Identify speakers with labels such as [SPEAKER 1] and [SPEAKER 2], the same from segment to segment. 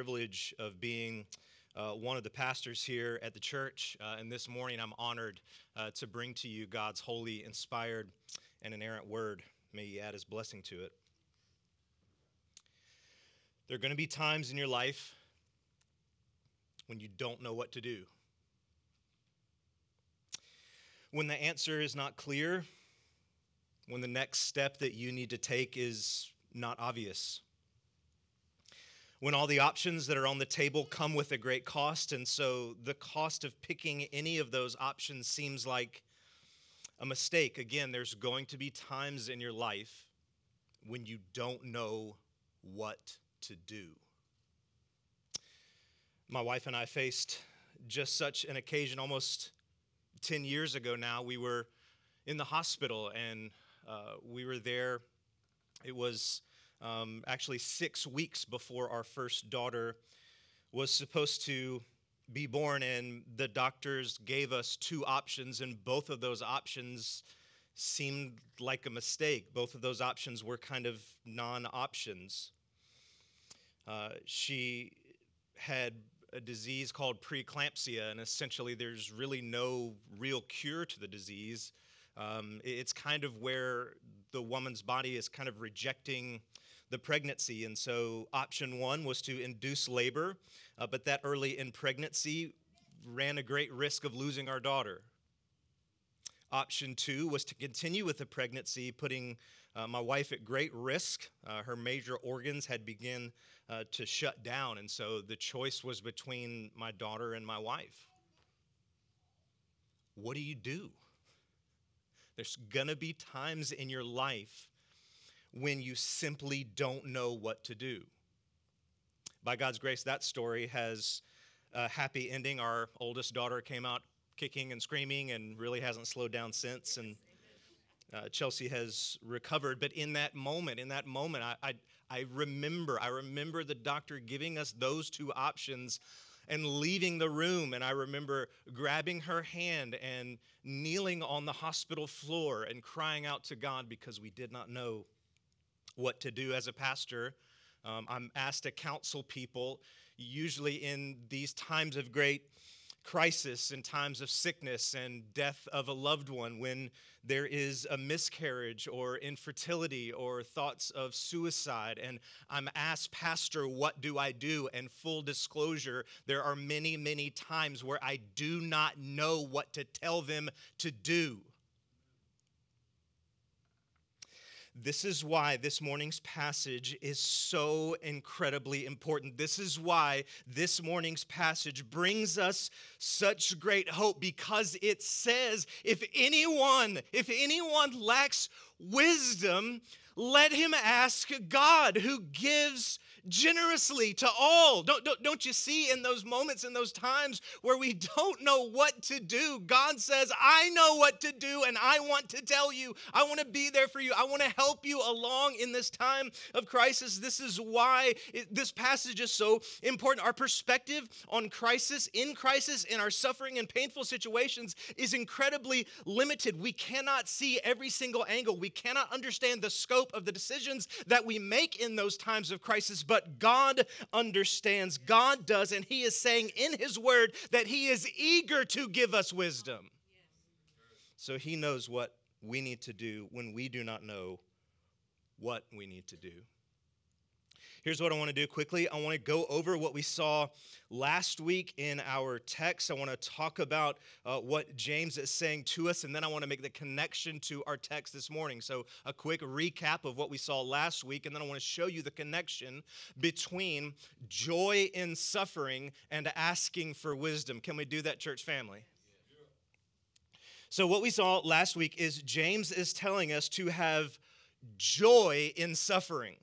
[SPEAKER 1] Privilege of being uh, one of the pastors here at the church. Uh, and this morning, I'm honored uh, to bring to you God's holy, inspired, and inerrant word. May He add His blessing to it. There are going to be times in your life when you don't know what to do. When the answer is not clear, when the next step that you need to take is not obvious when all the options that are on the table come with a great cost. And so the cost of picking any of those options seems like a mistake. Again, there's going to be times in your life when you don't know what to do. My wife and I faced just such an occasion almost 10 years ago now. We were in the hospital and uh, we were there. It was um, actually six weeks before our first daughter was supposed to be born, and the doctors gave us two options, and both of those options seemed like a mistake. Both of those options were kind of non options. Uh, she had a disease called preeclampsia, and essentially, there's really no real cure to the disease. Um, it's kind of where the woman's body is kind of rejecting the pregnancy. And so, option one was to induce labor, uh, but that early in pregnancy ran a great risk of losing our daughter. Option two was to continue with the pregnancy, putting uh, my wife at great risk. Uh, her major organs had begun uh, to shut down, and so the choice was between my daughter and my wife. What do you do? There's gonna be times in your life when you simply don't know what to do. By God's grace, that story has a happy ending. Our oldest daughter came out kicking and screaming and really hasn't slowed down since. And uh, Chelsea has recovered. But in that moment, in that moment, I, I, I remember, I remember the doctor giving us those two options and leaving the room. And I remember grabbing her hand and kneeling on the hospital floor and crying out to God because we did not know what to do as a pastor. Um, I'm asked to counsel people, usually in these times of great crisis, in times of sickness and death of a loved one, when there is a miscarriage or infertility or thoughts of suicide. And I'm asked, Pastor, what do I do? And full disclosure, there are many, many times where I do not know what to tell them to do. This is why this morning's passage is so incredibly important. This is why this morning's passage brings us such great hope because it says if anyone if anyone lacks wisdom, let him ask God who gives generously to all. Don't, don't, don't you see in those moments, in those times where we don't know what to do? God says, I know what to do, and I want to tell you. I want to be there for you. I want to help you along in this time of crisis. This is why it, this passage is so important. Our perspective on crisis, in crisis, in our suffering and painful situations is incredibly limited. We cannot see every single angle, we cannot understand the scope of the decisions that we make in those times of crisis but God understands. God does, and He is saying in His word that He is eager to give us wisdom. So He knows what we need to do when we do not know what we need to do. Here's what I want to do quickly. I want to go over what we saw last week in our text. I want to talk about uh, what James is saying to us, and then I want to make the connection to our text this morning. So, a quick recap of what we saw last week, and then I want to show you the connection between joy in suffering and asking for wisdom. Can we do that, church family? So, what we saw last week is James is telling us to have joy in suffering.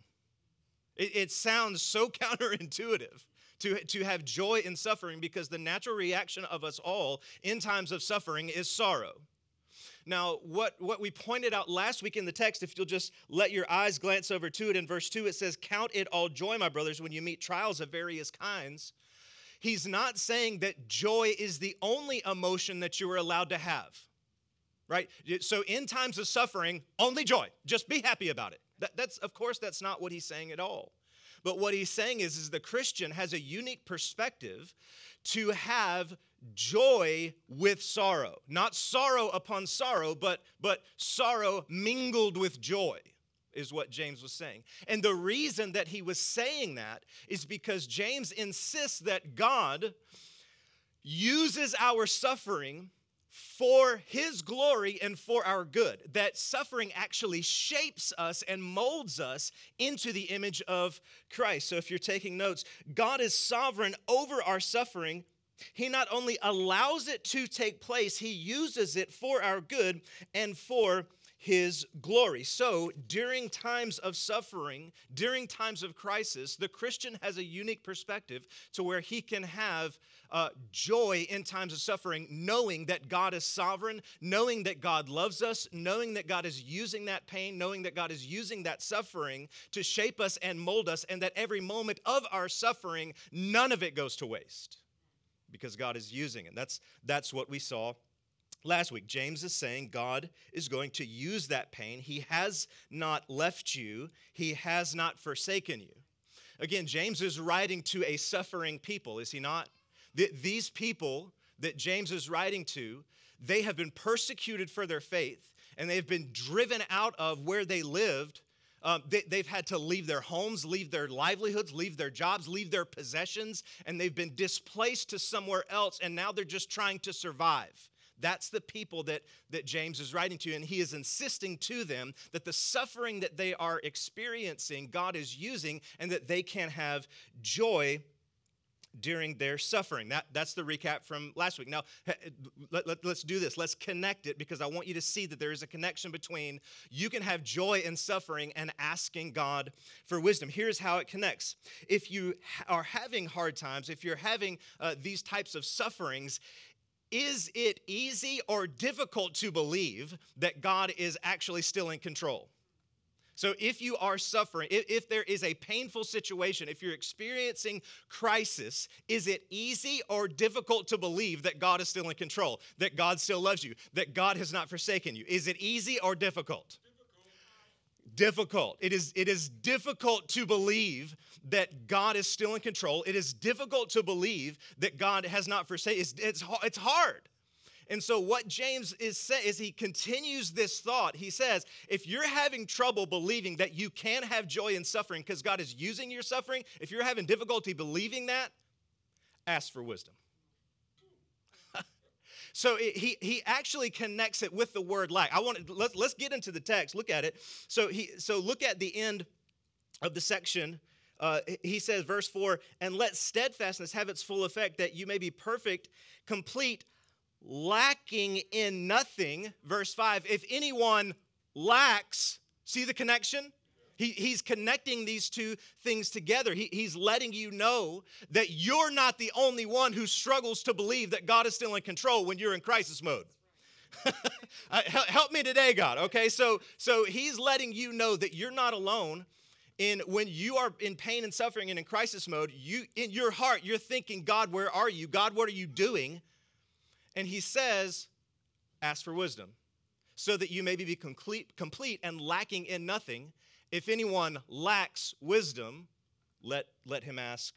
[SPEAKER 1] It, it sounds so counterintuitive to, to have joy in suffering because the natural reaction of us all in times of suffering is sorrow. Now, what, what we pointed out last week in the text, if you'll just let your eyes glance over to it in verse 2, it says, Count it all joy, my brothers, when you meet trials of various kinds. He's not saying that joy is the only emotion that you are allowed to have, right? So, in times of suffering, only joy. Just be happy about it. That, that's, of course, that's not what he's saying at all. But what he's saying is, is the Christian has a unique perspective to have joy with sorrow. Not sorrow upon sorrow, but, but sorrow mingled with joy, is what James was saying. And the reason that he was saying that is because James insists that God uses our suffering for his glory and for our good. That suffering actually shapes us and molds us into the image of Christ. So if you're taking notes, God is sovereign over our suffering. He not only allows it to take place, he uses it for our good and for his glory. So, during times of suffering, during times of crisis, the Christian has a unique perspective to where he can have uh, joy in times of suffering, knowing that God is sovereign, knowing that God loves us, knowing that God is using that pain, knowing that God is using that suffering to shape us and mold us, and that every moment of our suffering, none of it goes to waste because God is using it. That's, that's what we saw last week. James is saying God is going to use that pain. He has not left you, He has not forsaken you. Again, James is writing to a suffering people, is he not? These people that James is writing to, they have been persecuted for their faith and they've been driven out of where they lived. Um, they, have had to leave their homes, leave their livelihoods, leave their jobs, leave their possessions, and they've been displaced to somewhere else, and now they're just trying to survive. That's the people that, that James is writing to, and he is insisting to them that the suffering that they are experiencing, God is using, and that they can have joy during their suffering. That, that's the recap from last week. Now, let, let, let's do this. Let's connect it because I want you to see that there is a connection between you can have joy in suffering and asking God for wisdom. Here's how it connects. If you are having hard times, if you're having uh, these types of sufferings, is it easy or difficult to believe that God is actually still in control? So, if you are suffering, if, if, there is a painful situation, if you're experiencing crisis, is it easy or difficult to believe that God is still in control, that God still loves you, that God has not forsaken you? Is it easy or difficult? Difficult. It is, it is difficult to believe that God is still in control. It is difficult to believe that God has not forsaken. It's, it's, it's hard. And so, what James is saying is he continues this thought. He says, if you're having trouble believing that you can have joy in suffering because God is using your suffering, if you're having difficulty believing that, ask for wisdom. So it, he, he actually connects it with the word lack. I want let's, let's get into the text, look at it. So, he, so look at the end of the section. Uh, he says, verse 4, and let steadfastness have its full effect, that you may be perfect, complete, lacking in nothing. Verse 5 If anyone lacks, see the connection? He, he's connecting these two things together. He, he's letting you know that you're not the only one who struggles to believe that God is still in control when you're in crisis mode. Uh, help me today, God. Okay, so so he's letting you know that you're not alone. In when you are in pain and suffering and in crisis mode, you in your heart you're thinking, God, where are you? God, what are you doing? And he says, Ask for wisdom, so that you may be complete, complete and lacking in nothing. If anyone lacks wisdom, let, let him ask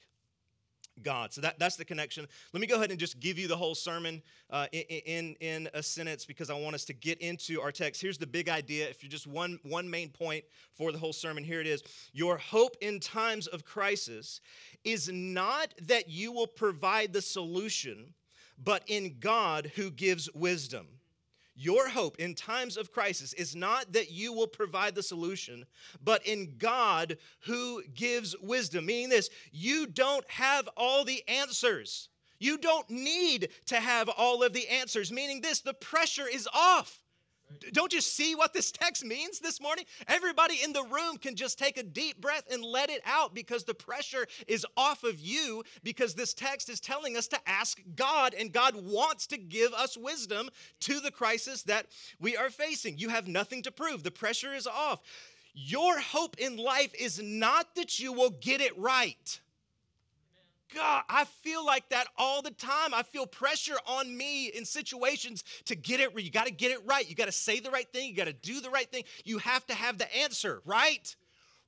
[SPEAKER 1] God. So that, that's the connection. Let me go ahead and just give you the whole sermon uh, in, in, in, a sentence because I want us to get into our text. Here's the big idea. If you're just one, one main point for the whole sermon, here it is. Your hope in times of crisis is not that you will provide the solution but in God who gives wisdom. Your hope in times of crisis is not that you will provide the solution, but in God who gives wisdom. Meaning this, you don't have all the answers. You don't need to have all of the answers. Meaning this, the pressure is off. Don't you see what this text means this morning? Everybody in the room can just take a deep breath and let it out because the pressure is off of you because this text is telling us to ask God, and God wants to give us wisdom to the crisis that we are facing. You have nothing to prove, the pressure is off. Your hope in life is not that you will get it right. God, I feel like that all the time. I feel pressure on me in situations to get it. You got to get it right. You got to say the right thing. You got to do the right thing. You have to have the answer, right?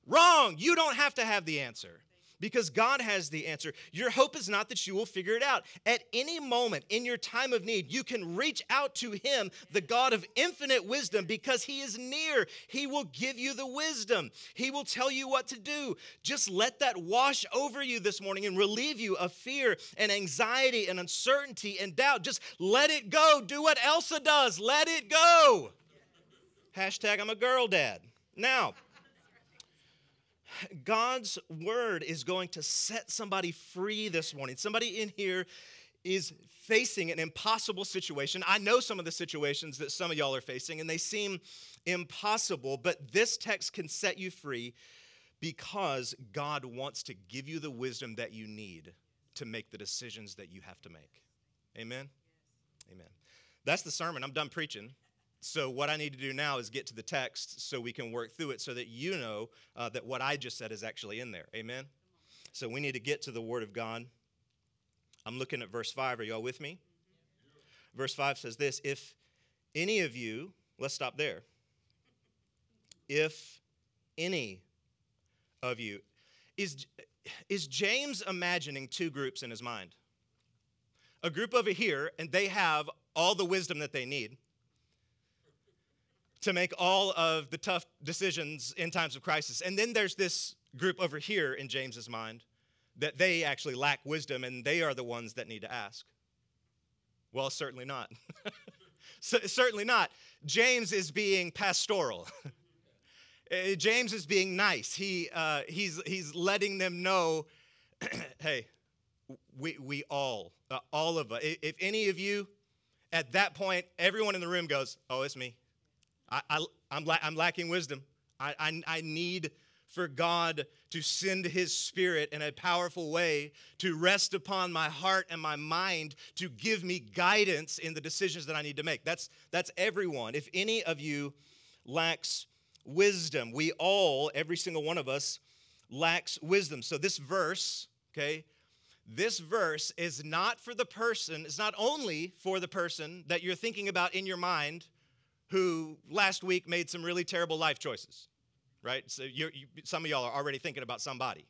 [SPEAKER 1] Wrong. You don't have to have the answer because God has the answer. Your hope is not that you will figure it out. At any moment in your time of need, you can reach out to Him, the God of infinite wisdom, because He is near. He will give you the wisdom, He will tell you what to do. Just let that wash over you this morning and relieve you of fear and anxiety and uncertainty and doubt. Just let it go. Do what Elsa does, let it go. Hashtag I'm a girl dad. Now, God's word is going to set somebody free this morning. Somebody in here is facing an impossible situation. I know some of the situations that some of y'all are facing, and they seem impossible, but this text can set you free because God wants to give you the wisdom that you need to make the decisions that you have to make. Amen? Amen. That's the sermon. I'm done preaching. So, what I need to do now is get to the text so we can work through it so that you know uh, that what I just said is actually in there. Amen? So, we need to get to the Word of God. I'm looking at verse 5. Are y'all with me? Verse 5 says this If any of you, let's stop there. If any of you, is, is James imagining two groups in his mind? A group over here, and they have all the wisdom that they need to make all of the tough decisions in times of crisis. And then there's this group over here in James's mind that they actually lack wisdom and they are the ones that need to ask. Well, certainly not. certainly not. James is being pastoral. Uh, James is being nice. He, uh, he's, he's letting them know hey, we, we all, uh, all of us, if any of you, at that point, everyone in the room goes, oh, it's me. I, I, I'm, la- I'm lacking wisdom. I, I, I need for God to send His Spirit in a powerful way to rest upon my heart and my mind to give me guidance in the decisions that I need to make. That's, that's everyone. If any of you lacks wisdom, we all, every single one of us, lacks wisdom. So this verse, okay, this verse is not for the person, it's not only for the person that you're thinking about in your mind who last week made some really terrible life choices, right? So you, some of y'all are already thinking about somebody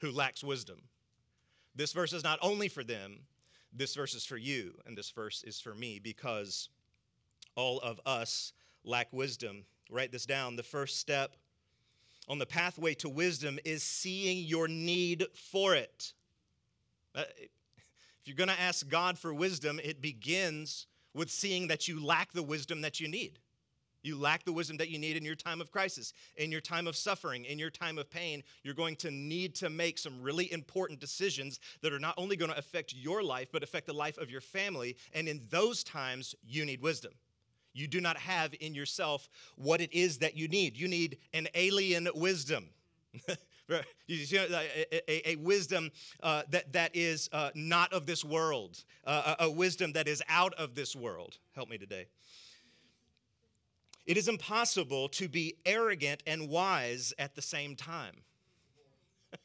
[SPEAKER 1] who lacks wisdom. This verse is not only for them, this verse is for you, and this verse is for me because all of us lack wisdom. Write this down. The first step on the pathway to wisdom is seeing your need for it. Uh, if you're going to ask God for wisdom, it begins with seeing that you lack the wisdom that you need. You lack the wisdom that you need in your time of crisis, in your time of suffering, in your time of pain. You're going to need to make some really important decisions that are not only going to affect your life, but affect the life of your family. And in those times, you need wisdom. You do not have in yourself what it is that you need. You need an alien wisdom. a, a, a wisdom uh, that, that is uh, not of this world, uh, a, a wisdom that is out of this world. Help me today. It is impossible to be arrogant and wise at the same time.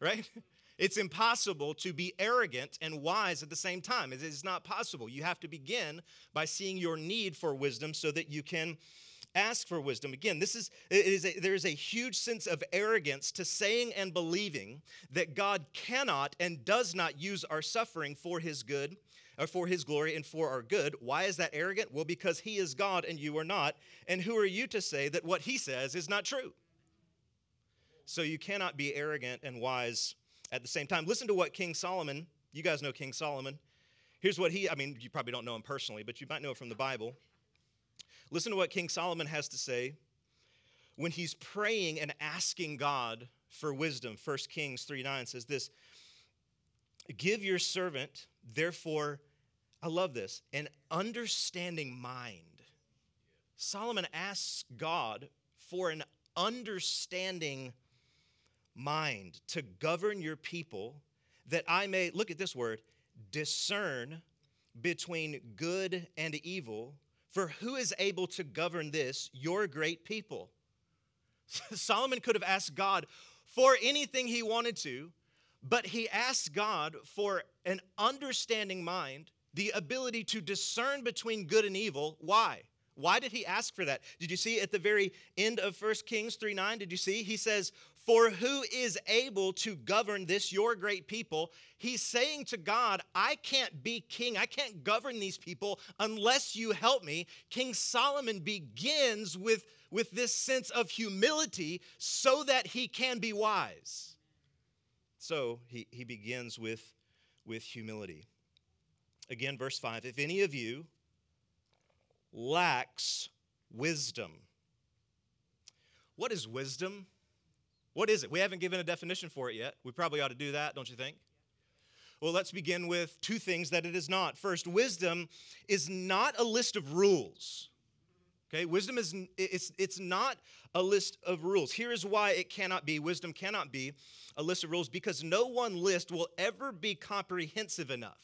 [SPEAKER 1] right? It's impossible to be arrogant and wise at the same time. It is not possible. You have to begin by seeing your need for wisdom so that you can ask for wisdom. Again, this is, is a, there is a huge sense of arrogance to saying and believing that God cannot and does not use our suffering for his good or for his glory and for our good. Why is that arrogant? Well, because he is God and you are not. And who are you to say that what he says is not true? So you cannot be arrogant and wise at the same time. Listen to what King Solomon, you guys know King Solomon. Here's what he, I mean, you probably don't know him personally, but you might know it from the Bible. Listen to what King Solomon has to say when he's praying and asking God for wisdom. 1 Kings 3 9 says this Give your servant, therefore, I love this, an understanding mind. Solomon asks God for an understanding mind to govern your people that I may, look at this word, discern between good and evil. For who is able to govern this, your great people? Solomon could have asked God for anything he wanted to, but he asked God for an understanding mind, the ability to discern between good and evil. Why? Why did he ask for that? Did you see at the very end of 1 Kings 3 9? Did you see? He says, For who is able to govern this your great people? He's saying to God, I can't be king. I can't govern these people unless you help me. King Solomon begins with, with this sense of humility so that he can be wise. So he, he begins with, with humility. Again, verse 5 If any of you lacks wisdom. What is wisdom? What is it? We haven't given a definition for it yet. We probably ought to do that, don't you think? Well, let's begin with two things that it is not. First, wisdom is not a list of rules. Okay, wisdom is it's it's not a list of rules. Here is why it cannot be. Wisdom cannot be a list of rules because no one list will ever be comprehensive enough.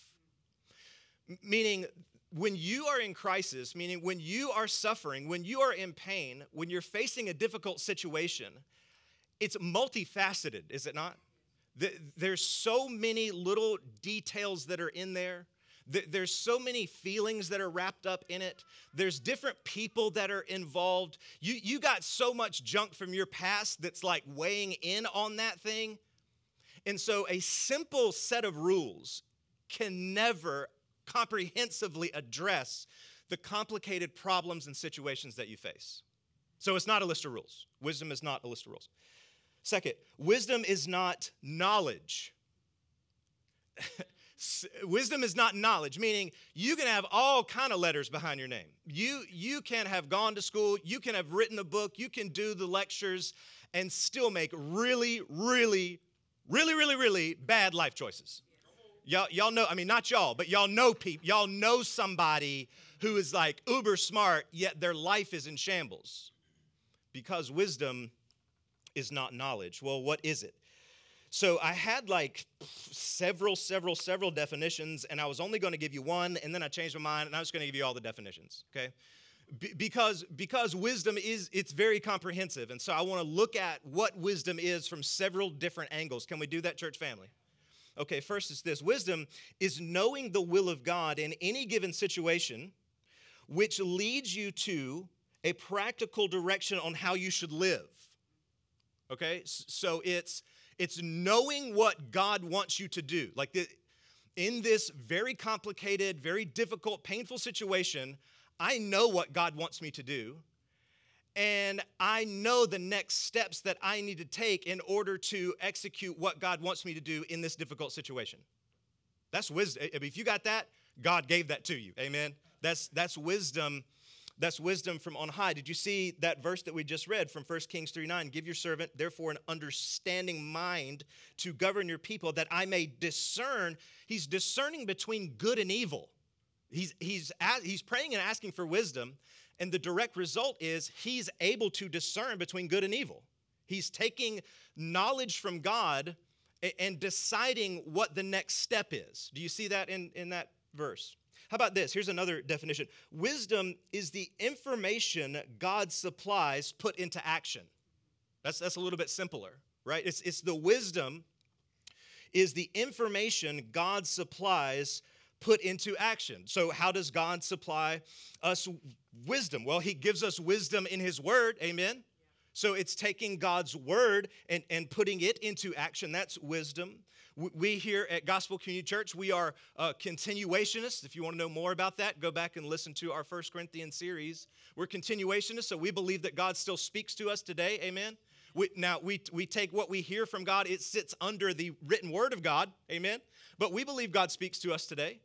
[SPEAKER 1] M- meaning when you are in crisis, meaning when you are suffering, when you are in pain, when you're facing a difficult situation, it's multifaceted, is it not? There's so many little details that are in there. There's so many feelings that are wrapped up in it. There's different people that are involved. You, you got so much junk from your past that's like weighing in on that thing. And so, a simple set of rules can never comprehensively address the complicated problems and situations that you face. So it's not a list of rules. Wisdom is not a list of rules. Second, wisdom is not knowledge. wisdom is not knowledge meaning you can have all kind of letters behind your name you you can have gone to school you can have written a book you can do the lectures and still make really really really really really bad life choices Y'all, y'all know, I mean, not y'all, but y'all know people. Y'all know somebody who is like uber smart, yet their life is in shambles because wisdom is not knowledge. Well, what is it? So I had like several, several, several definitions, and I was only going to give you one, and then I changed my mind, and I was going to give you all the definitions. Okay, because because wisdom is it's very comprehensive, and so I want to look at what wisdom is from several different angles. Can we do that, church family? Okay, first is this wisdom is knowing the will of God in any given situation, which leads you to a practical direction on how you should live. Okay, so it's it's knowing what God wants you to do. Like the, in this very complicated, very difficult, painful situation, I know what God wants me to do and I know the next steps that I need to take in order to execute what God wants me to do in this difficult situation. That's wisdom. If you got that, God gave that to you. Amen. That's that's wisdom. That's wisdom from on high. Did you see that verse that we just read from 1 Kings 3 9? Give your servant, therefore, an understanding mind to govern your people, that I may discern. He's discerning between good and evil. He's, he's, he's praying and asking for wisdom and the direct result is he's able to discern between good and evil. He's taking knowledge from God and deciding what the next step is. Do you see that in, in that verse? How about this? Here's another definition Wisdom is the information God supplies put into action. That's, that's a little bit simpler, right? It's, it's the wisdom is the information God supplies put into action. So, how does God supply us wisdom? Well, He gives us wisdom in His Word. Amen. So, it's taking God's Word and, and putting it into action. That's wisdom. We here at Gospel Community Church, we are uh, continuationists. If you want to know more about that, go back and listen to our First Corinthians series. We're continuationists, so we believe that God still speaks to us today. Amen. We, now, we, we take what we hear from God, it sits under the written word of God. Amen. But we believe God speaks to us today.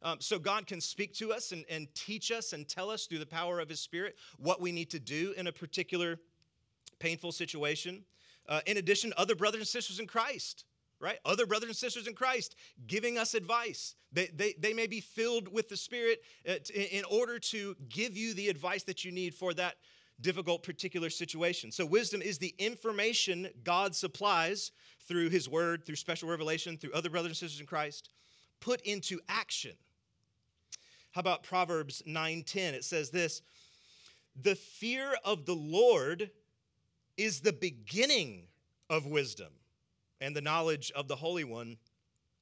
[SPEAKER 1] Um, so God can speak to us and, and teach us and tell us through the power of His Spirit what we need to do in a particular painful situation. Uh, in addition, other brothers and sisters in Christ right? Other brothers and sisters in Christ giving us advice. They, they, they may be filled with the Spirit uh, in order to give you the advice that you need for that difficult particular situation. So, wisdom is the information God supplies through His Word, through special revelation, through other brothers and sisters in Christ, put into action. How about Proverbs 9:10? It says this: "The fear of the Lord is the beginning of wisdom, and the knowledge of the Holy One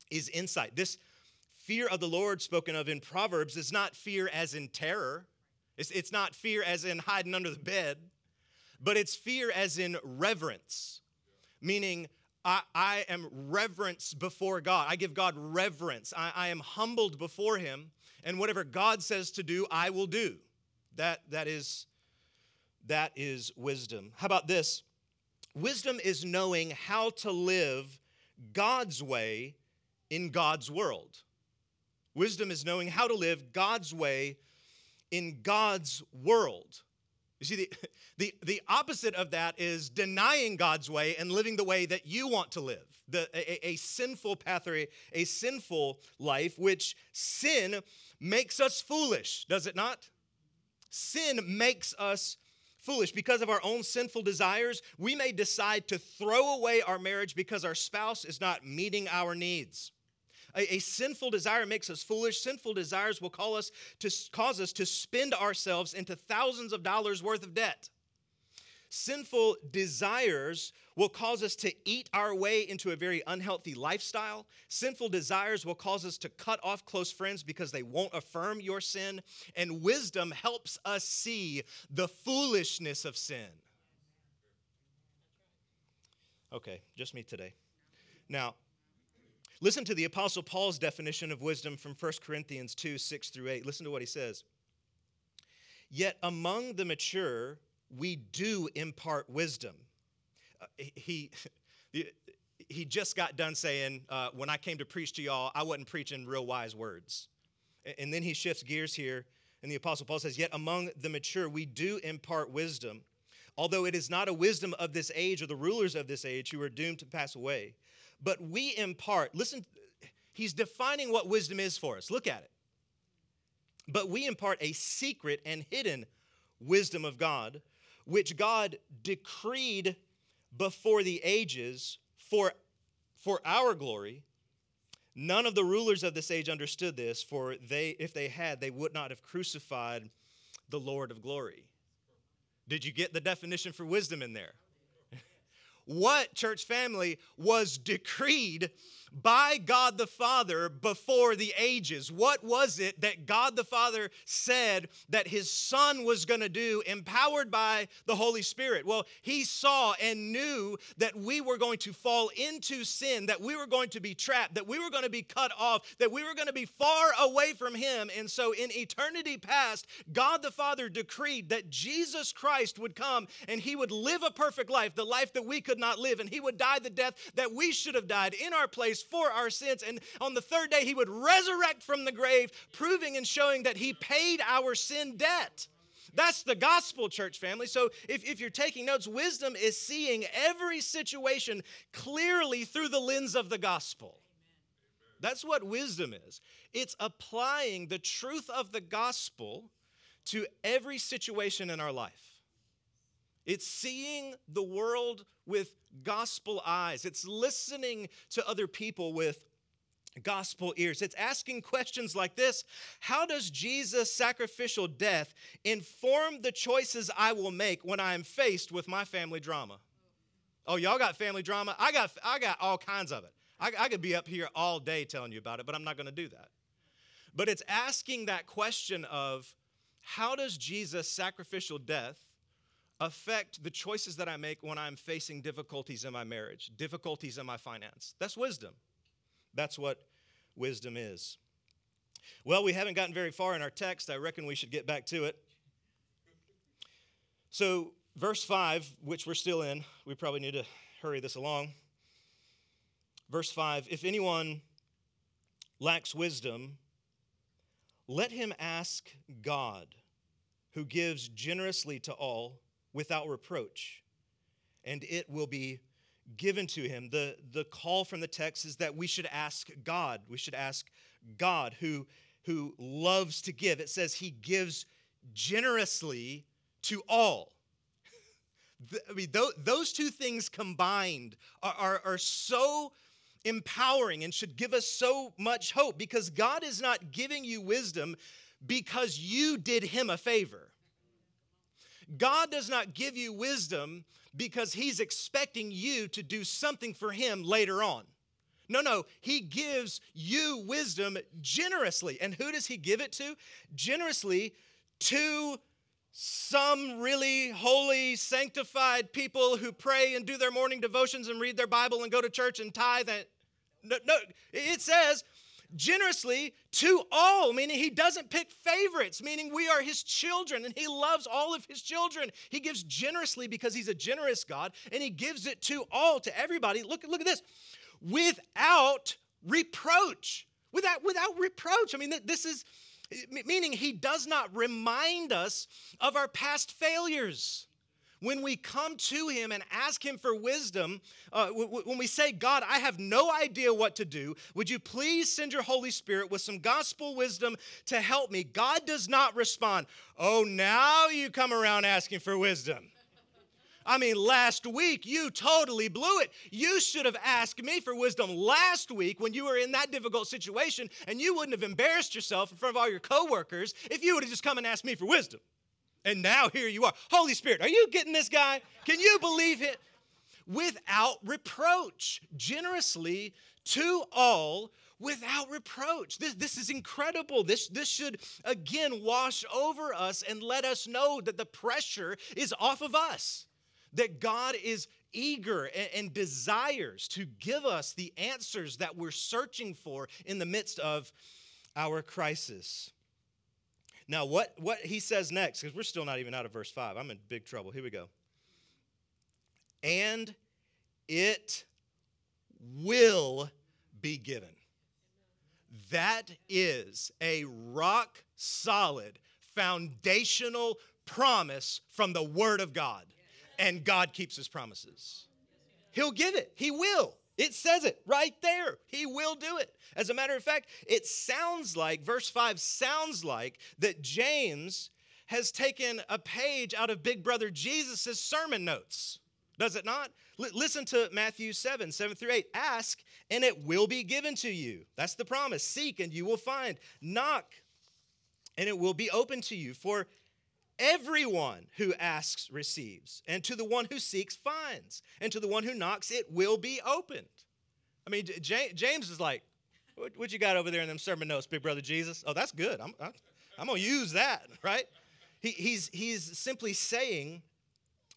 [SPEAKER 1] is insight." This fear of the Lord spoken of in Proverbs is not fear as in terror. It's, it's not fear as in hiding under the bed, but it's fear as in reverence, meaning I, I am reverence before God. I give God reverence. I, I am humbled before Him, and whatever God says to do, I will do. That, that, is, that is wisdom. How about this? Wisdom is knowing how to live God's way in God's world. Wisdom is knowing how to live God's way in God's world. You see, the, the, the opposite of that is denying God's way and living the way that you want to live. The, a, a sinful path a sinful life, which sin makes us foolish, does it not? Sin makes us foolish. Because of our own sinful desires, we may decide to throw away our marriage because our spouse is not meeting our needs. A, a, sinful desire makes us foolish. Sinful desires will call us to cause us to spend ourselves into thousands of dollars worth of debt. Sinful desires will cause us to eat our way into a very unhealthy lifestyle. Sinful desires will cause us to cut off close friends because they won't affirm your sin. And wisdom helps us see the foolishness of sin. Okay, just me today. Now, Listen to the Apostle Paul's definition of wisdom from 1 Corinthians 2 6 through 8. Listen to what he says. Yet among the mature, we do impart wisdom. Uh, he, he just got done saying, uh, When I came to preach to y'all, I wasn't preaching real wise words. And then he shifts gears here, and the Apostle Paul says, Yet among the mature, we do impart wisdom, although it is not a wisdom of this age or the rulers of this age who are doomed to pass away but we impart, listen, he's defining what wisdom is for us. Look at it. But we impart a secret and hidden wisdom of God, which God decreed before the ages for, for our glory. None of the rulers of this age understood this, for they, if they had, they would not have crucified the Lord of glory. Did you get the definition for wisdom in there? what, church family, was decreed by God the Father before the ages. What was it that God the Father said that his Son was going to do, empowered by the Holy Spirit? Well, he saw and knew that we were going to fall into sin, that we were going to be trapped, that we were going to be cut off, that we were going to be far away from him. And so in eternity past, God the Father decreed that Jesus Christ would come and he would live a perfect life, the life that we could not live, and he would die the death that we should have died in our place for our sins. And on the third day, he would resurrect from the grave, proving and showing that he paid our sin debt. That's the gospel, church family. So if, if you're taking notes, wisdom is seeing every situation clearly through the lens of the gospel. That's what wisdom is. It's applying the truth of the gospel to every situation in our life. It's seeing the world with gospel eyes. It's listening to other people with gospel ears. It's asking questions like this How does Jesus' sacrificial death inform the choices I will make when I am faced with my family drama? Oh, y'all got family drama? I got, I got all kinds of it. I, I could be up here all day telling you about it, but I'm not going to do that. But it's asking that question of how does Jesus' sacrificial death affect the choices that I make when I'm facing difficulties in my marriage, difficulties in my finance. That's wisdom. That's what wisdom is. Well, we haven't gotten very far in our text. I reckon we should get back to it. So, verse 5, which we're still in, we probably need to hurry this along. Verse 5 If anyone lacks wisdom, let him ask God, who gives generously to all without reproach, and it will be given to him. The, the call from the text is that we should ask God. We should ask God who, who loves to give. It says he gives generously to all. I mean, those two things combined are, are, are so empowering and should give us so much hope because God is not giving you wisdom because you did him a favor. God does not give you wisdom because he's expecting you to do something for him later on. No, no, he gives you wisdom generously. And who does he give it to? Generously to some really holy, sanctified people who pray and do their morning devotions and read their Bible and go to church and tithe. And, no, no, it says generously to all, meaning he doesn't pick favorites, meaning we are his children and he loves all of his children. He gives generously because he's a generous God and he gives it to all, to everybody. Look, look at this without reproach. Without, without reproach. I mean, this is meaning he does not remind us of our past failures. When we come to him and ask him for wisdom, uh, w- when we say, God, I have no idea what to do, would you please send your Holy Spirit with some gospel wisdom to help me? God does not respond, Oh, now you come around asking for wisdom. I mean, last week you totally blew it. You should have asked me for wisdom last week when you were in that difficult situation, and you wouldn't have embarrassed yourself in front of all your coworkers if you would have just come and asked me for wisdom. And now here you are. Holy Spirit, are you getting this guy? Can you believe it? Without reproach, generously to all without reproach. This, this is incredible. This, this should again wash over us and let us know that the pressure is off of us that God is eager and, and, desires to give us the answers that we're searching for in the midst of our crisis. Now, what, what he says next, because we're still not even out of verse 5, I'm in big trouble. Here we go. And it will be given. That is a rock solid, foundational promise from the Word of God and God keeps his promises. He'll give it, he will. It says it right there. He will do it. As a matter of fact, it sounds like, verse 5 sounds like that James has taken a page out of Big Brother Jesus' sermon notes. Does it not? L- listen to Matthew 7, 7 through 8. Ask, and it will be given to you. That's the promise. Seek, and you will find. Knock, and it will be open to you. For Everyone who asks receives, and to the one who seeks finds, and to the one who knocks it will be opened. I mean, James is like, what, you got over there in them sermon notes, big brother Jesus? Oh, that's good. I'm, I'm, I'm going to use that, right? He, he's, he's simply saying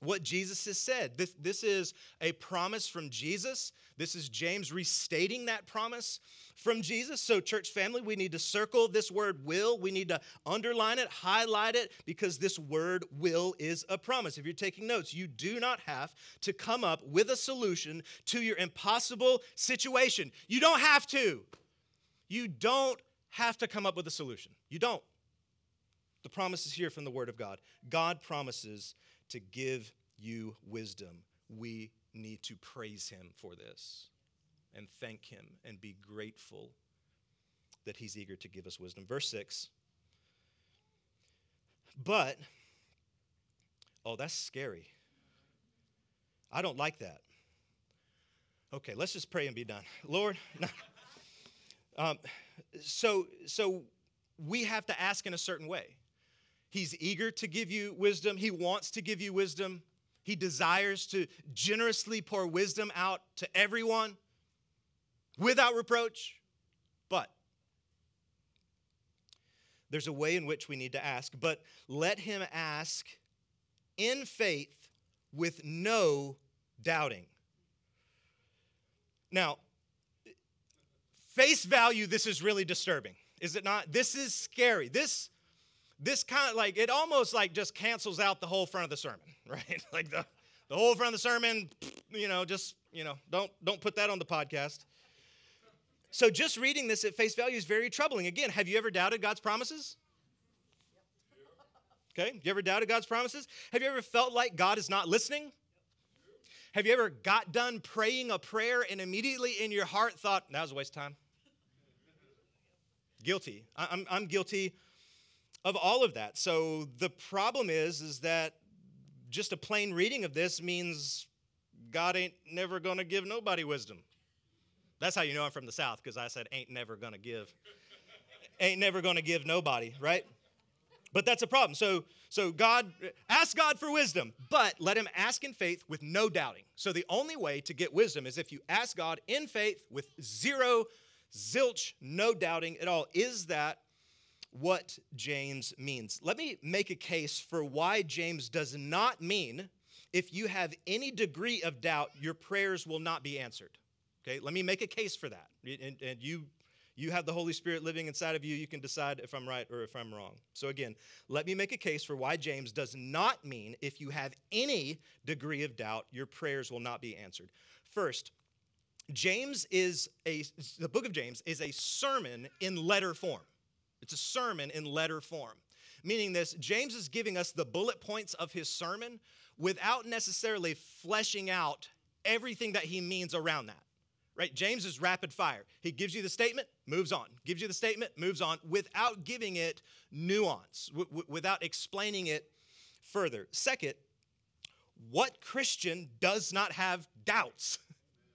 [SPEAKER 1] what Jesus has said. This, this is a promise from Jesus. This is James restating that promise from Jesus. So, church family, we need to circle this word will. We need to underline it, highlight it, because this word will is a promise. If you're taking notes, you do not have to come up with a solution to your impossible situation. You don't have to. You don't have to come up with a solution. You don't. The promise is here from the Word of God. God promises to give you wisdom. We need to praise Him for this and thank Him and be grateful that He's eager to give us wisdom. Verse 6 But, oh, that's scary. I don't like that. Okay, let's just pray and be done. Lord, um, so so we have to ask in a certain way. He's eager to give you wisdom. He wants to give you wisdom. He desires to generously pour wisdom out to everyone without reproach. But there's a way in which we need to ask, but let him ask in faith with no doubting. Now, face value, this is really disturbing, is it not? This is scary. This this kind of like it almost like just cancels out the whole front of the sermon, right? like the, the whole front of the sermon, you know, just, you know, don't don't put that on the podcast. So just reading this at face value is very troubling. Again, have you ever doubted God's promises? Okay, you ever doubted God's promises? Have you ever felt like God is not listening? Have you ever got done praying a prayer and immediately in your heart thought, that was a waste of time? Guilty. I'm, I'm guilty of all of that. So the problem is, is that just a plain reading of this means God ain't never gonna give nobody wisdom. That's how you know I'm from the South, because I said ain't never gonna give. ain't never gonna give nobody, right? But that's a problem. So, so God, ask God for wisdom, but let him ask in faith with no doubting. So the only way to get wisdom is if you ask God in faith with zero, zilch, no doubting at all. Is that what James means? Let me make a case for why James does not mean if you have any degree of doubt, your prayers will not be answered. Okay, let me make a case for that. And, and you you have the Holy Spirit living inside of you. You can decide if I'm right or if I'm wrong. So, again, let me make a case for why James does not mean if you have any degree of doubt, your prayers will not be answered. First, James is a, the book of James is a sermon in letter form. It's a sermon in letter form. Meaning this, James is giving us the bullet points of his sermon without necessarily fleshing out everything that he means around that right? James is rapid fire. He gives you the statement, moves on. Gives you the statement, moves on without giving it nuance, w- without explaining it further. Second, what Christian does not have doubts?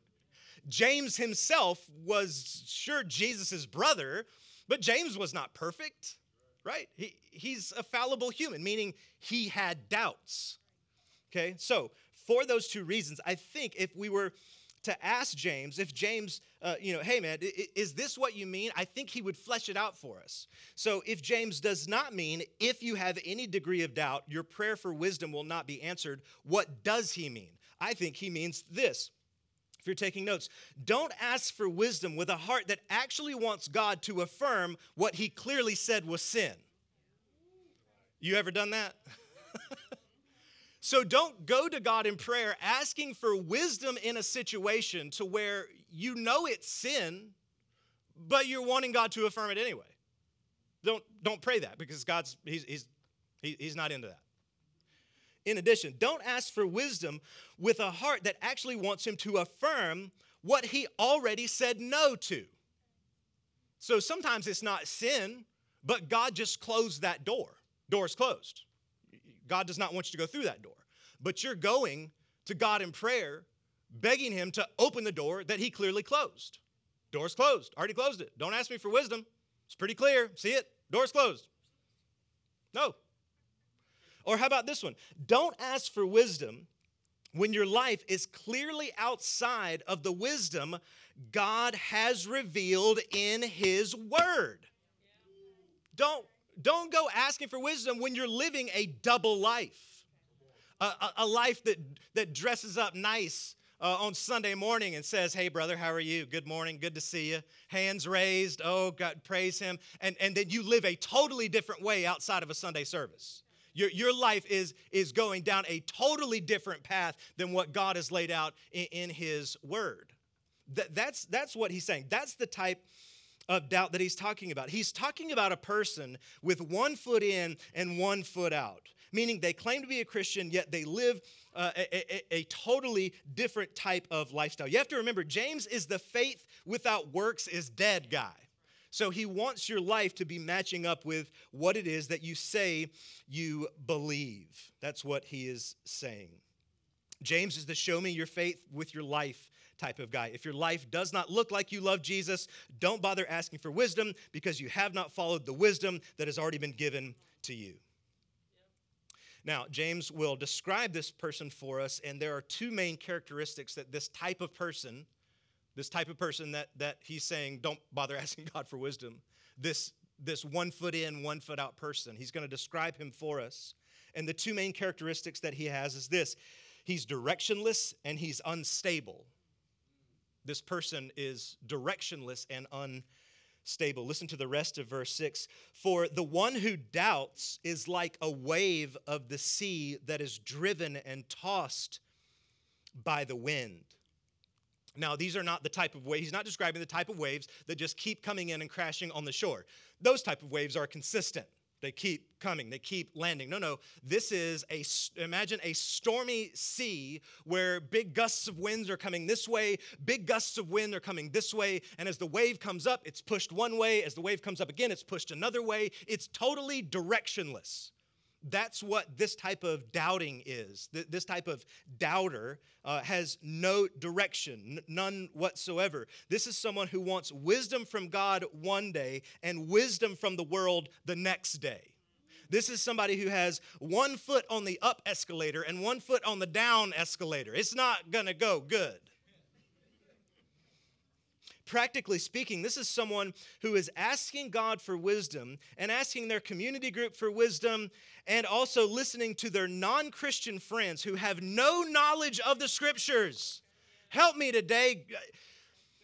[SPEAKER 1] James himself was sure Jesus' brother, but James was not perfect, right? He, he's a fallible human, meaning he had doubts. Okay, so for those two reasons, I think if we were to ask James if James, uh, you know, hey man, is this what you mean? I think he would flesh it out for us. So if James does not mean if you have any degree of doubt, your prayer for wisdom will not be answered, what does he mean? I think he means this. If you're taking notes, don't ask for wisdom with a heart that actually wants God to affirm what he clearly said was sin. You ever done that? So don't go to God in prayer asking for wisdom in a situation to where you know it's sin, but you're wanting God to affirm it anyway. Don't, don't pray that because God's he's, he's, he's not into that. In addition, don't ask for wisdom with a heart that actually wants him to affirm what he already said no to. So sometimes it's not sin, but God just closed that door. Door's closed. God does not want you to go through that door. But you're going to God in prayer, begging Him to open the door that He clearly closed. Door's closed. Already closed it. Don't ask me for wisdom. It's pretty clear. See it? Door's closed. No. Or how about this one? Don't ask for wisdom when your life is clearly outside of the wisdom God has revealed in His Word. Don't don't go asking for wisdom when you're living a double life, a, a, a life that, that dresses up nice uh, on Sunday morning and says, Hey, brother, how are you? Good morning, good to see you. Hands raised, oh, God, praise Him. And, and then you live a totally different way outside of a Sunday service. Your, your life is, is going down a totally different path than what God has laid out in, in His Word. That, that's, that's what He's saying. That's the type of doubt that he's talking about. He's talking about a person with one foot in and one foot out, meaning they claim to be a Christian, yet they live uh, a, a, a, totally different type of lifestyle. You have to remember, James is the faith without works is dead guy. So he wants your life to be matching up with what it is that you say you believe. That's what he is saying. James is the show me your faith with your life type of guy. If your life does not look like you love Jesus, don't bother asking for wisdom because you have not followed the wisdom that has already been given to you. Now, James will describe this person for us, and there are two main characteristics that this type of person, this type of person that, that he's saying, don't bother asking God for wisdom, this, this one foot in, one foot out person, he's going to describe him for us. And the two main characteristics that he has is this he's directionless and he's unstable. This person is directionless and unstable. Listen to the rest of verse 6. For the one who doubts is like a wave of the sea that is driven and tossed by the wind. Now, these are not the type of waves, he's not describing the type of waves that just keep coming in and crashing on the shore. Those type of waves are consistent. They keep coming, they keep landing. No, no. This is a imagine a stormy sea where big gusts of winds are coming this way, big gusts of wind are coming this way, and as the wave comes up, it's pushed one way, as the wave comes up again, it's pushed another way. It's totally directionless. That's what this type of doubting is. This type of doubter uh, has no direction, none whatsoever. This is someone who wants wisdom from God one day and wisdom from the world the next day. This is somebody who has one foot on the up escalator and one foot on the down escalator. It's not gonna go good. Practically speaking, this is someone who is asking God for wisdom and asking their community group for wisdom and also listening to their non Christian friends who have no knowledge of the scriptures. Help me today.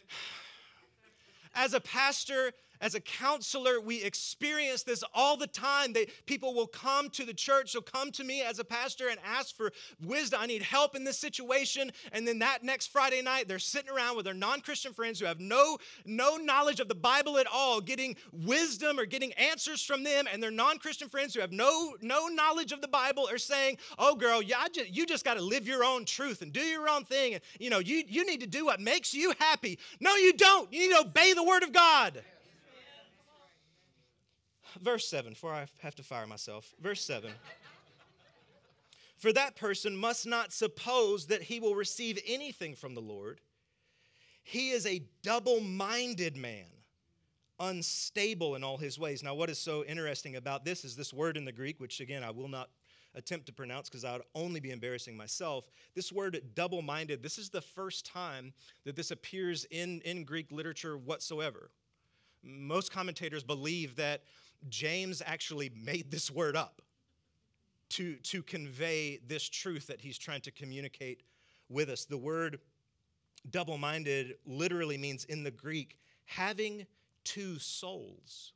[SPEAKER 1] As a pastor, as a counselor, we experience this all the time. They, people will come to the church, they'll come to me as a pastor and ask for wisdom. I need help in this situation. And then that next Friday night, they're sitting around with their non Christian friends who have no, no knowledge of the Bible at all, getting wisdom or getting answers from them. And their non Christian friends who have no, no knowledge of the Bible are saying, Oh, girl, yeah, just, you just got to live your own truth and do your own thing. And, you know, you, you need to do what makes you happy. No, you don't. You need to obey the Word of God verse 7, before I have to fire myself. Verse 7. For that person must not suppose that he will receive anything from the Lord. He is a double minded man, unstable in all his ways. Now, what is so interesting about this is this word in the Greek, which again I will not attempt to pronounce because I would only be embarrassing myself. This word double minded, this is the first time that this appears in, in Greek literature whatsoever. Most commentators believe that James actually made this word up to, to convey this truth that he's trying to communicate with us. The word double minded literally means in the Greek, having two souls.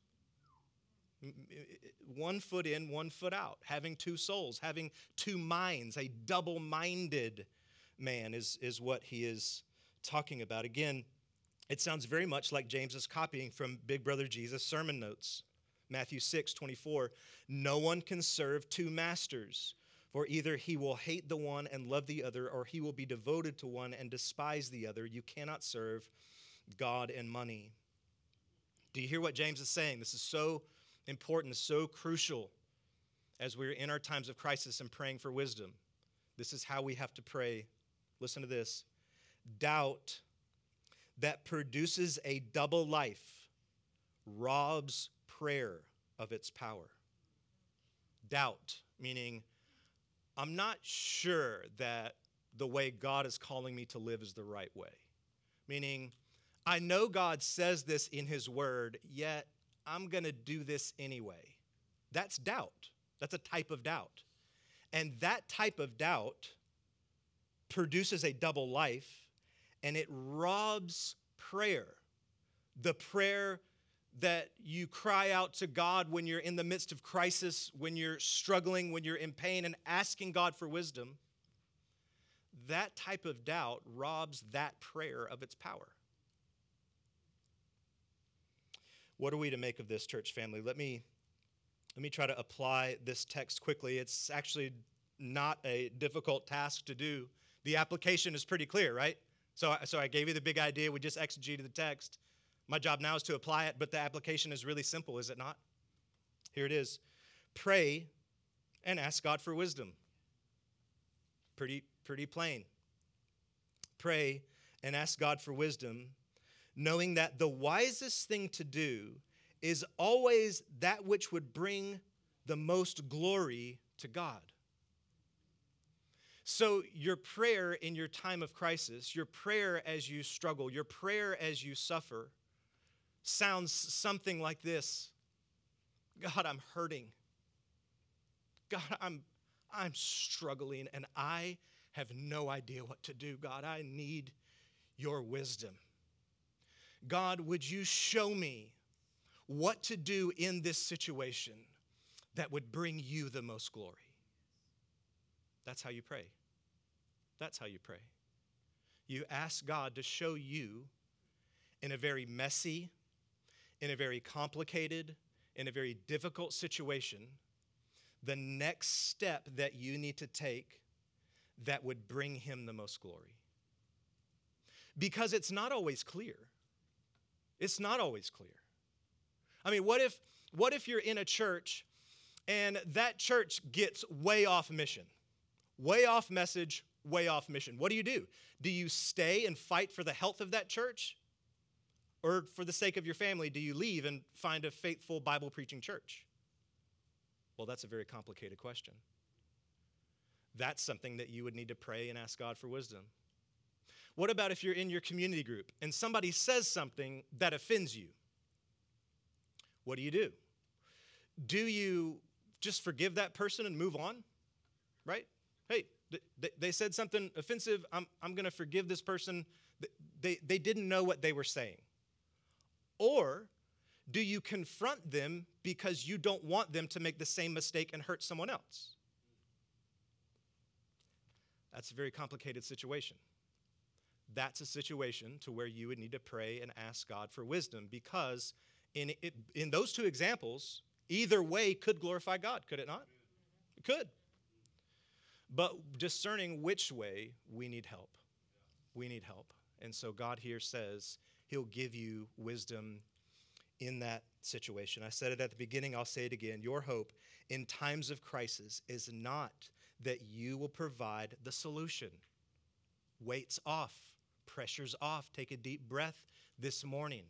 [SPEAKER 1] One foot in, one foot out, having two souls, having two minds, a double minded man is, is what he is talking about. Again, it sounds very much like James is copying from Big Brother Jesus' sermon notes. Matthew 6, 24. No one can serve two masters, for either he will hate the one and love the other, or he will be devoted to one and despise the other. You cannot serve God and money. Do you hear what James is saying? This is so important, so crucial as we're in our times of crisis and praying for wisdom. This is how we have to pray. Listen to this doubt that produces a double life robs prayer of its power. Doubt, meaning, I'm not sure that the way God is calling me to live is the right way. Meaning, I know God says this in His Word, yet I'm going to do this anyway. That's doubt. That's a type of doubt. And that type of doubt produces a double life and it robs prayer. The prayer that you cry out to God when you're in the midst of crisis, when you're struggling, when you're in pain, and asking God for wisdom, that type of doubt robs that prayer of its power. What are we to make of this, church family? Let me, let me try to apply this text quickly. It's actually not a difficult task to do. The application is pretty clear, right? So, so I gave you the big idea. We just exegeted the text. My job now is to apply it, but the application is really simple, is it not? Here it is pray and ask God for wisdom. Pretty, pretty plain. Pray and ask God for wisdom, knowing that the wisest thing to do is always that which would bring the most glory to God. So, your prayer in your time of crisis, your prayer as you struggle, your prayer as you suffer, sounds something like this God, I'm hurting. God, I'm, I'm struggling and I have no idea what to do. God, I need your wisdom. God, would you show me what to do in this situation that would bring you the most glory? That's how you pray. That's how you pray. You ask God to show you in a very messy, in a very complicated, in a very difficult situation, the next step that you need to take that would bring him the most glory. Because it's not always clear. It's not always clear. I mean, what if what if you're in a church and that church gets way off mission? Way off message, way off mission. What do you do? Do you stay and fight for the health of that church? Or for the sake of your family, do you leave and find a faithful Bible preaching church? Well, that's a very complicated question. That's something that you would need to pray and ask God for wisdom. What about if you're in your community group and somebody says something that offends you? What do you do? Do you just forgive that person and move on? Right? Hey, they said something offensive. I'm, I'm going to forgive this person. They, they didn't know what they were saying. Or do you confront them because you don't want them to make the same mistake and hurt someone else? That's a very complicated situation. That's a situation to where you would need to pray and ask God for wisdom because in, it, in those two examples, either way could glorify God, could it not? It could. But discerning which way, we need help. We need help. And so God here says He'll give you wisdom in that situation. I said it at the beginning, I'll say it again. Your hope in times of crisis is not that you will provide the solution. Weights off, pressure's off. Take a deep breath this morning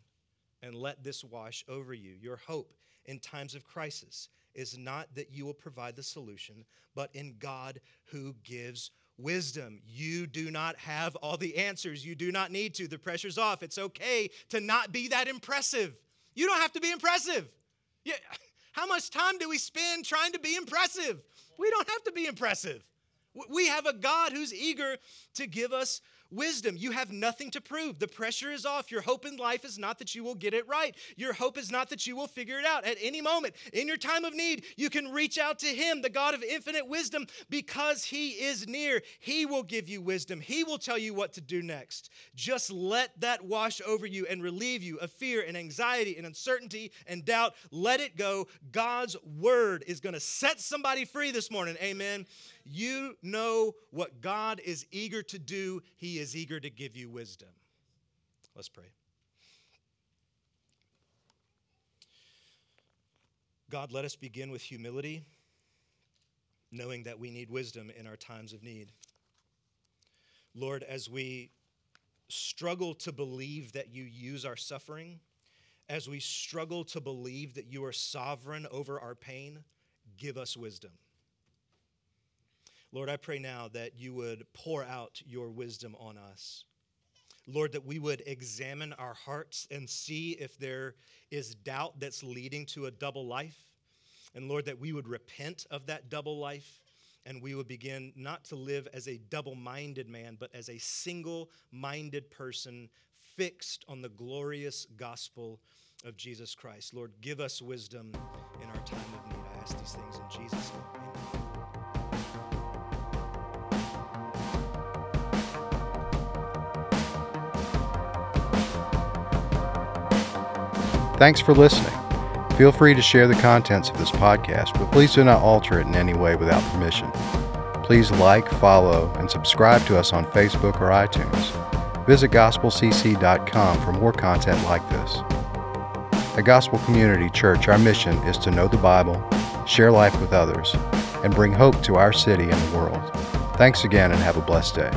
[SPEAKER 1] and let this wash over you. Your hope in times of crisis is not that you will provide the solution, but in God who gives wisdom. You do not have all the answers. You do not need to. The pressure's off. It's okay to not be that impressive. You don't have to be impressive. Yeah. How much time do we spend trying to be impressive? We don't have to be impressive. We have a God who's eager to give us wisdom. You have nothing to prove. The pressure is off. Your hope in life is not that you will get it right. Your hope is not that you will figure it out. At any moment, in your time of need, you can reach out to Him, the God of infinite wisdom, because He is near. He will give you wisdom. He will tell you what to do next. Just let that wash over you and relieve you of fear and anxiety and uncertainty and doubt. Let it go. God's word is going to set somebody free this morning. Amen. You know what God is eager to do, He is eager to give you wisdom. Let's pray. God, let us begin with humility, knowing that we need wisdom in our times of need. Lord, as we struggle to believe that you use our suffering, as we struggle to believe that you are sovereign over our pain, give us wisdom. Lord, I pray now that you would pour out your wisdom on us. Lord, that we would examine our hearts and see if there is doubt that's leading to a double life. And Lord, that we would repent of that double life and we would begin not to live as a double minded man, but as a single minded person fixed on the glorious gospel of Jesus Christ. Lord, give us wisdom in our time of need. I ask these things in Jesus' name.
[SPEAKER 2] Thanks for listening. Feel free to share the contents of this podcast, but please do not alter it in any way without permission. Please like, follow, and subscribe to us on Facebook or iTunes. Visit gospelcc.com for more content like this. At Gospel Community Church, our mission is to know the Bible, share life with others, and bring hope to our city and the world. Thanks again and have a blessed day.